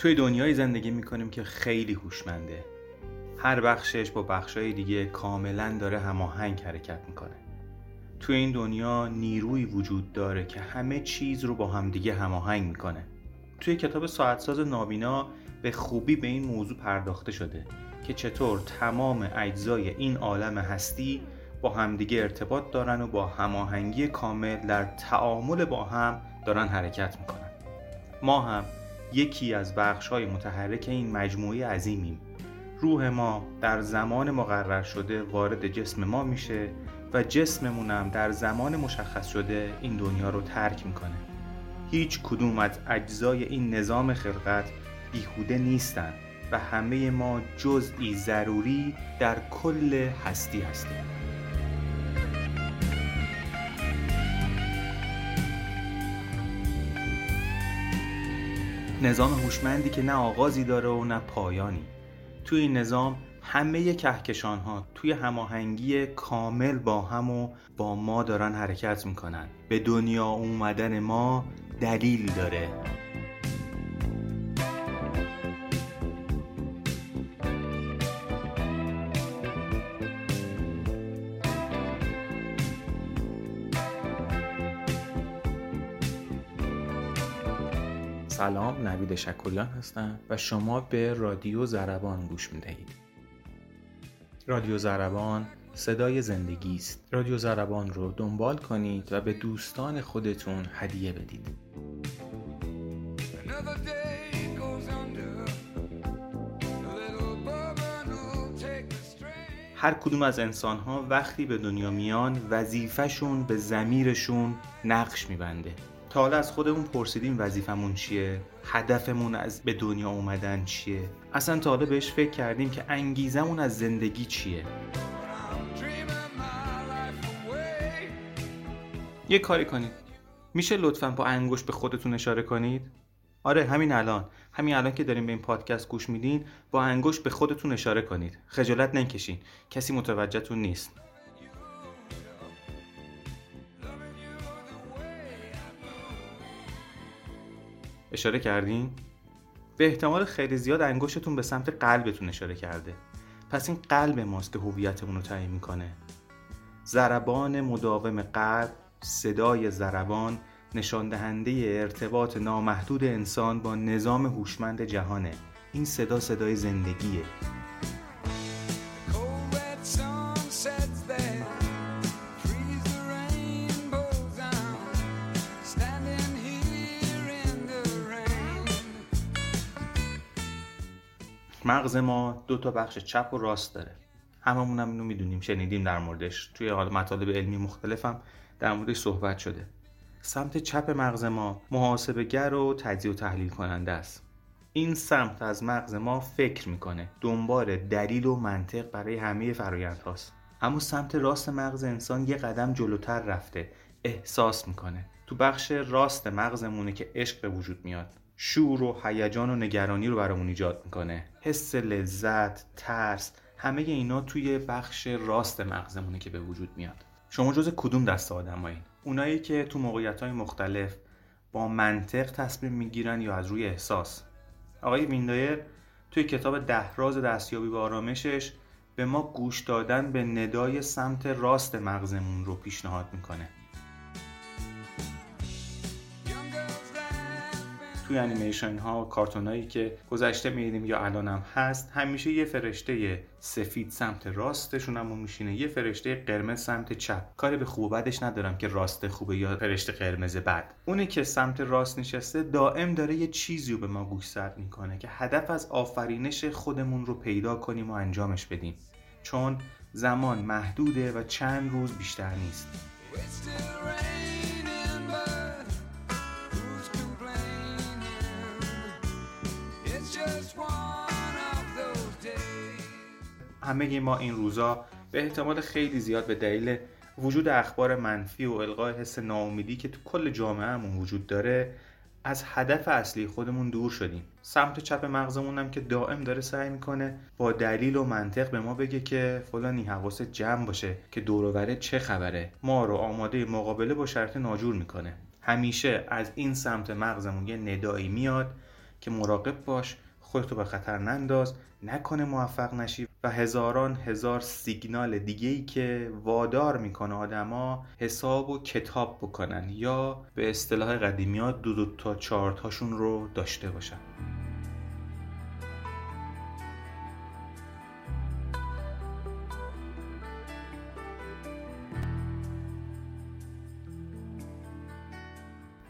توی دنیای زندگی می‌کنیم که خیلی هوشمنده. هر بخشش با بخشای دیگه کاملا داره هماهنگ حرکت می‌کنه. توی این دنیا نیروی وجود داره که همه چیز رو با همدیگه هماهنگ می‌کنه. توی کتاب ساعتساز نابینا به خوبی به این موضوع پرداخته شده که چطور تمام اجزای این عالم هستی با همدیگه ارتباط دارن و با هماهنگی کامل در تعامل با هم دارن حرکت می‌کنن. ما هم یکی از بخش های متحرک این مجموعه عظیمیم. روح ما در زمان مقرر شده وارد جسم ما میشه و جسممونم در زمان مشخص شده این دنیا رو ترک می‌کنه. هیچ کدوم از اجزای این نظام خلقت بیهوده نیستند و همه ما جزئی ضروری در کل هستی هستیم. نظام هوشمندی که نه آغازی داره و نه پایانی. توی این نظام همه کهکشان ها توی هماهنگی کامل با هم و با ما دارن حرکت می‌کنن. به دنیا اومدن ما دلیل داره. سلام نوید شکریان هستم و شما به رادیو زربان گوش می‌دهید. رادیو زربان صدای زندگی است. رادیو زربان رو دنبال کنید و به دوستان خودتون هدیه بدید. هر کدوم از انسان ها وقتی به دنیا میان وظیفهشون به زمیرشون نقش میبنده. تا حالا از خودمون پرسیدیم وظیفمون چیه؟ هدفمون از به دنیا اومدن چیه؟ اصلا تا حالا بهش فکر کردیم که انگیزمون از زندگی چیه؟ یه کاری کنید. میشه لطفا با انگشت به خودتون اشاره کنید؟ آره همین الان. همین الان که داریم به این پادکست گوش میدین با انگشت به خودتون اشاره کنید. خجالت نکشین. کسی متوجهتون نیست. اشاره کردین؟ به احتمال خیلی زیاد انگشتتون به سمت قلبتون اشاره کرده. پس این قلب ماست که هویتمون رو تعیین می‌کنه. ضربان مداوم قلب صدای ضربان نشان دهنده ارتباط نامحدود انسان با نظام هوشمند جهانه. این صدا صدای زندگیه. مغز ما دو تا بخش چپ و راست داره. هممون هم اینو می‌دونیم شنیدیم در موردش. توی حال مطالب علمی مختلفم در موردش صحبت شده. سمت چپ مغز ما محاسبه گر و تجزیه و تحلیل کننده است. این سمت از مغز ما فکر می‌کنه دنبال دلیل و منطق برای همه فرایند هاست. اما سمت راست مغز انسان یه قدم جلوتر رفته احساس می‌کنه. تو بخش راست مغزمونه که عشق به وجود میاد. شور و هیجان و نگرانی رو برامون ایجاد می‌کنه. حس لذت ترس همه اینا توی بخش راست مغزمونه که به وجود میاد. شما جز کدوم دسته آدمایین؟ اونایی که تو موقعیت های مختلف با منطق تصمیم می‌گیرن یا از روی احساس. آقای ویندایر توی کتاب ده راز دستیابی به آرامشش به ما گوش دادن به ندای سمت راست مغزمون رو پیشنهاد می‌کنه. توی انیمیشن ها کارتون هایی که گذشته می‌دیدیم یا الان هم هست همیشه یه فرشته سفید سمت راستشون هم میشینه. یه فرشته قرمز سمت چپ. کاری به خوب و بدش ندارم که راست خوبه یا فرشته قرمز بد. اونی که سمت راست نشسته دائم داره یه چیزی رو به ما گوشزد می‌کنه که هدف از آفرینش خودمون رو پیدا کنیم و انجامش بدیم. چون زمان محدوده و چند روز بیشتر نیست. همه ما این روزا به احتمال خیلی زیاد به دلیل وجود اخبار منفی و القای حس ناامیدی که تو کل جامعهمون وجود داره از هدف اصلی خودمون دور شدیم. سمت چپ مغزمون هم که دائم داره سعی می‌کنه با دلیل و منطق به ما بگه که فلانی حواس جمع باشه که دوروبره چه خبره. ما رو آماده مقابله با شرط ناجور می‌کنه. همیشه از این سمت مغزمون یه ندایی میاد که مراقب باش خودتو به خطر ننداز نکنه موفق نشی و هزاران هزار سیگنال دیگه ای که وادار می‌کنه آدما حساب و کتاب بکنن یا به اصطلاح قدیمی ها دو دو تا چهار تاشون رو داشته باشن.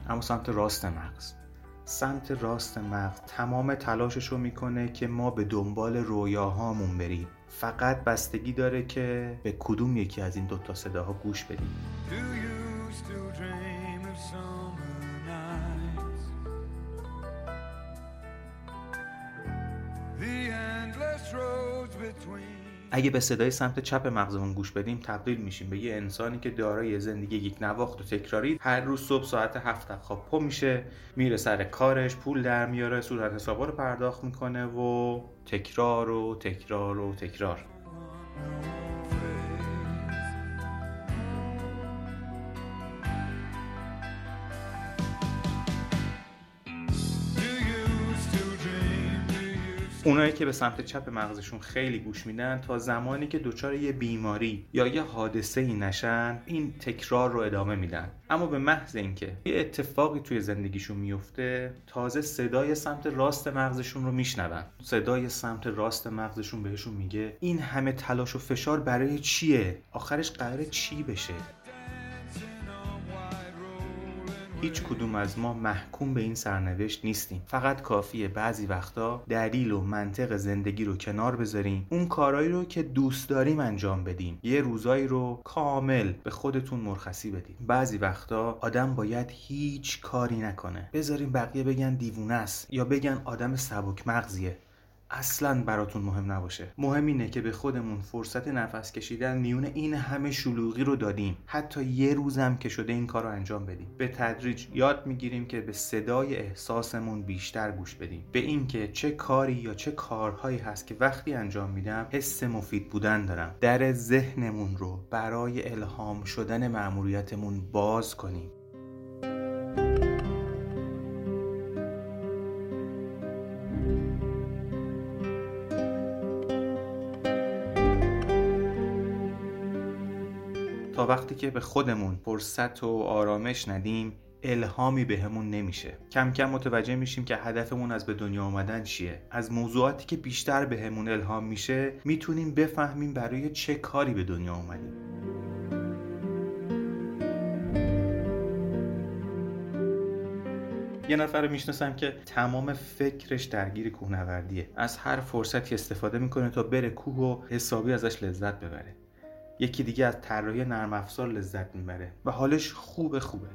اما سمت راست مغز. سمت راست مغز تمام تلاشش رو می‌کنه که ما به دنبال رویاهامون بریم. فقط بستگی داره که به کدوم یکی از این دوتا صداها گوش بدیم. اگه به صدای سمت چپ مغزمون گوش بدیم تبدیل میشیم به یه انسانی که دارای زندگی یک نواخت و تکراری هر روز صبح ساعت هفت خواب پا میشه میره سر کارش پول در میاره صورت حسابا رو پرداخت می‌کنه و تکرار و تکرار و تکرار. اونایی که به سمت چپ مغزشون خیلی گوش میدن تا زمانی که دچار یه بیماری یا یه حادثه ای نشن این تکرار رو ادامه میدن. اما به محض اینکه یه اتفاقی توی زندگیشون میفته تازه صدای سمت راست مغزشون رو میشنون. صدای سمت راست مغزشون بهشون میگه این همه تلاش و فشار برای چیه؟ آخرش قرار چی بشه؟ هیچ کدوم از ما محکوم به این سرنوشت نیستیم. فقط کافیه بعضی وقتا دلیل و منطق زندگی رو کنار بذاریم. اون کارهایی رو که دوست داریم انجام بدیم. یه روزایی رو کامل به خودتون مرخصی بدیم بعضی وقتا آدم باید هیچ کاری نکنه. بذاریم بقیه بگن دیوونه است یا بگن آدم سبک مغزیه اصلا براتون مهم نباشه. مهم اینه که به خودمون فرصت نفس کشیدن میون این همه شلوغی رو دادیم. حتی یه روزم که شده این کار رو انجام بدیم. به تدریج یاد می‌گیریم که به صدای احساسمون بیشتر گوش بدیم. به اینکه چه کاری یا چه کارهایی هست که وقتی انجام میدم حس مفید بودن دارم. در ذهنمون رو برای الهام شدن مأموریتمون باز کنیم. وقتی که به خودمون فرصت و آرامش ندیم الهامی بهمون نمیشه. کم کم متوجه میشیم که هدفمون از به دنیا آمدن چیه. از موضوعاتی که بیشتر بهمون الهام میشه می‌تونیم بفهمیم برای چه کاری به دنیا آمدیم یه نفر می‌شناسم که تمام فکرش درگیر کوهنوردیه. از هر فرصتی استفاده می‌کنه تا بره کوه و حسابی ازش لذت ببره. یکی دیگه از طراحی نرم افزار لذت می‌بره و حالش خوب خوبه.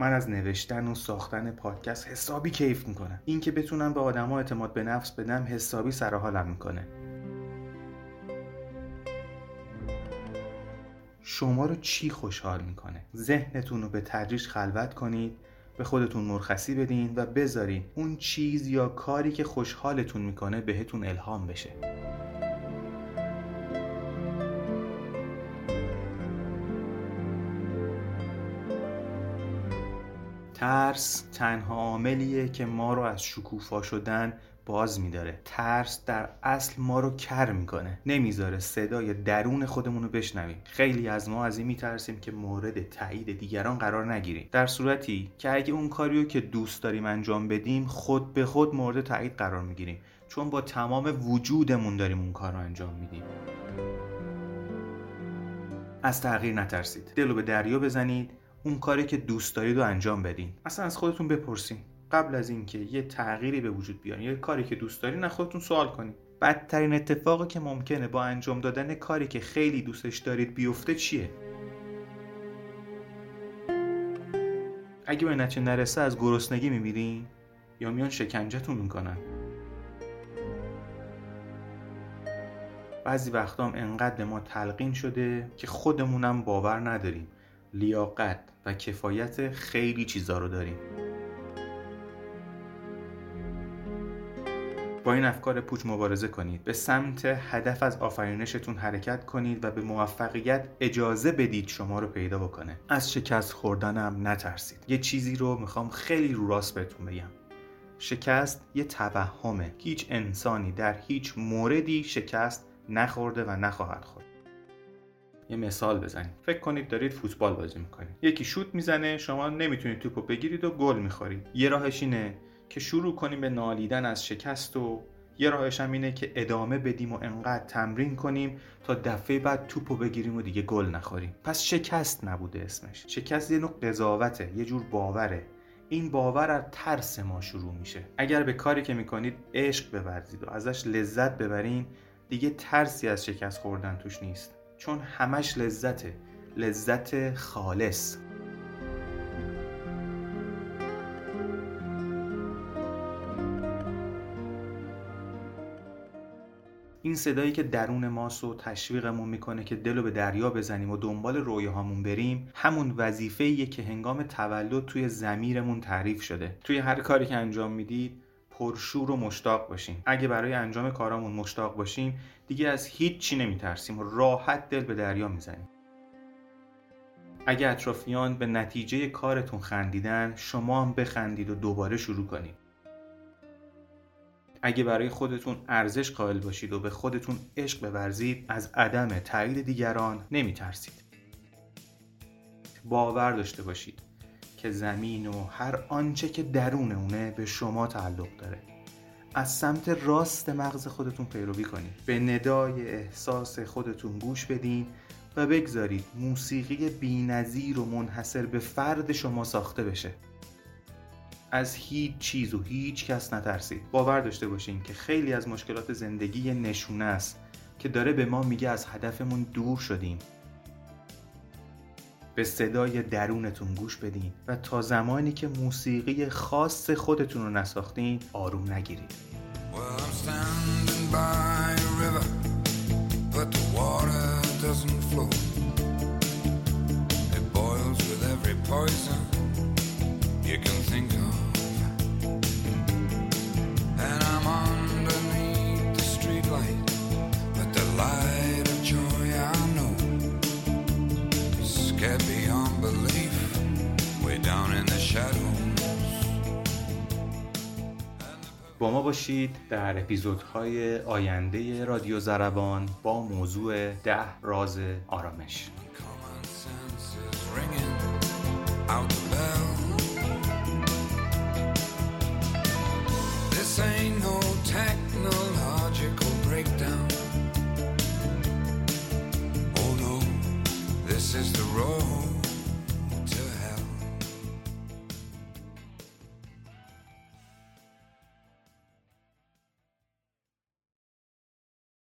من از نوشتن و ساختن پادکست حسابی کیف می‌کنم. این که بتونم به آدما اعتماد به نفس بدم حسابی سر حالم می‌کنه. شما رو چی خوشحال می‌کنه؟ ذهنتون رو به تدریج خلوت کنید به خودتون مرخصی بدین و بذارین اون چیز یا کاری که خوشحالتون می‌کنه بهتون الهام بشه. ترس تنها عاملیه که ما رو از شکوفا شدن باز میداره. ترس در اصل ما رو کر می‌کنه. نمی‌ذاره صدای درون خودمون رو بشنویم. خیلی از ما از این میترسیم که مورد تایید دیگران قرار نگیریم. در صورتی که اگه اون کاریو که دوست داریم انجام بدیم خود به خود مورد تایید قرار می‌گیریم. چون با تمام وجودمون داریم اون کار رو انجام میدیم. از تغییر نترسید. دلو به دریا بزنید. اون کاری که دوست دارید رو انجام بدین. اصلا از خودتون بپرسین. قبل از اینکه یه تغییری به وجود بیان یه کاری که دوست دارین از خودتون سوال کنید بدترین اتفاقی که ممکنه با انجام دادن کاری که خیلی دوستش دارید بیفته چیه؟ اگه به نتیجه نرسه از گرسنگی میمیرین یا میان شکنجتون می‌کنن. بعضی وقتا هم انقدر ما تلقین شده که خودمونم باور نداریم. لیاقت و کفایت خیلی چیزا رو داریم. با این افکار پوچ مبارزه کنید. به سمت هدف از آفرینشتون حرکت کنید و به موفقیت اجازه بدید شما رو پیدا بکنه. از شکست خوردنم نترسید. یه چیزی رو می‌خوام خیلی رو راست بهتون بگم. شکست یه توهمه. هیچ انسانی در هیچ موردی شکست نخورده و نخواهد خورد. یه مثال بزنید فکر کنید دارید فوتبال بازی می‌کنید. یکی شوت می‌زنه شما نمی‌تونید توپو بگیرید و گل می‌خورید. یه راهش اینه که شروع کنیم به نالیدن از شکست و یه راهش هم اینه که ادامه بدیم و انقدر تمرین کنیم تا دفعه بعد توپو بگیریم و دیگه گل نخوریم. پس شکست نبوده اسمش. شکست یه نوع قضاوته یه جور باوره. این باور از ترس ما شروع میشه. اگر به کاری که می‌کنید عشق بورزید و ازش لذت ببرین دیگه ترسی از شکست خوردن توش نیست. چون همش لذته. لذت خالص. این صدایی که درون ماست و تشویقمون می‌کنه که دلو به دریا بزنیم و دنبال رویاهامون بریم همون وظیفه که هنگام تولد توی زمیرمون تعریف شده. توی هر کاری که انجام می‌دید پرشور و مشتاق باشیم. اگه برای انجام کارامون مشتاق باشیم دیگه از هیچ چی نمیترسیم و راحت دل به دریا می‌زنیم. اگه اطرافیان به نتیجه کارتون خندیدن شما هم بخندید و دوباره شروع کنید. اگه برای خودتون ارزش قائل باشید و به خودتون عشق بورزید از عدم تایید دیگران نمیترسید. باور داشته باشید. که زمین و هر آنچه که درون اونه به شما تعلق داره. از سمت راست مغز خودتون پیروی کنید. به ندای احساس خودتون گوش بدین و بگذارید موسیقی بینظیر و منحصر به فرد شما ساخته بشه. از هیچ چیز و هیچ کس نترسید. باور داشته باشین که خیلی از مشکلات زندگی نشونه است که داره به ما میگه از هدفمون دور شدیم. به صدای درونتون گوش بدین و تا زمانی که موسیقی خاص خودتون رو نساختین آروم نگیرید. با ما باشید در اپیزودهای آینده رادیو زربان با موضوع ده راز آرامش.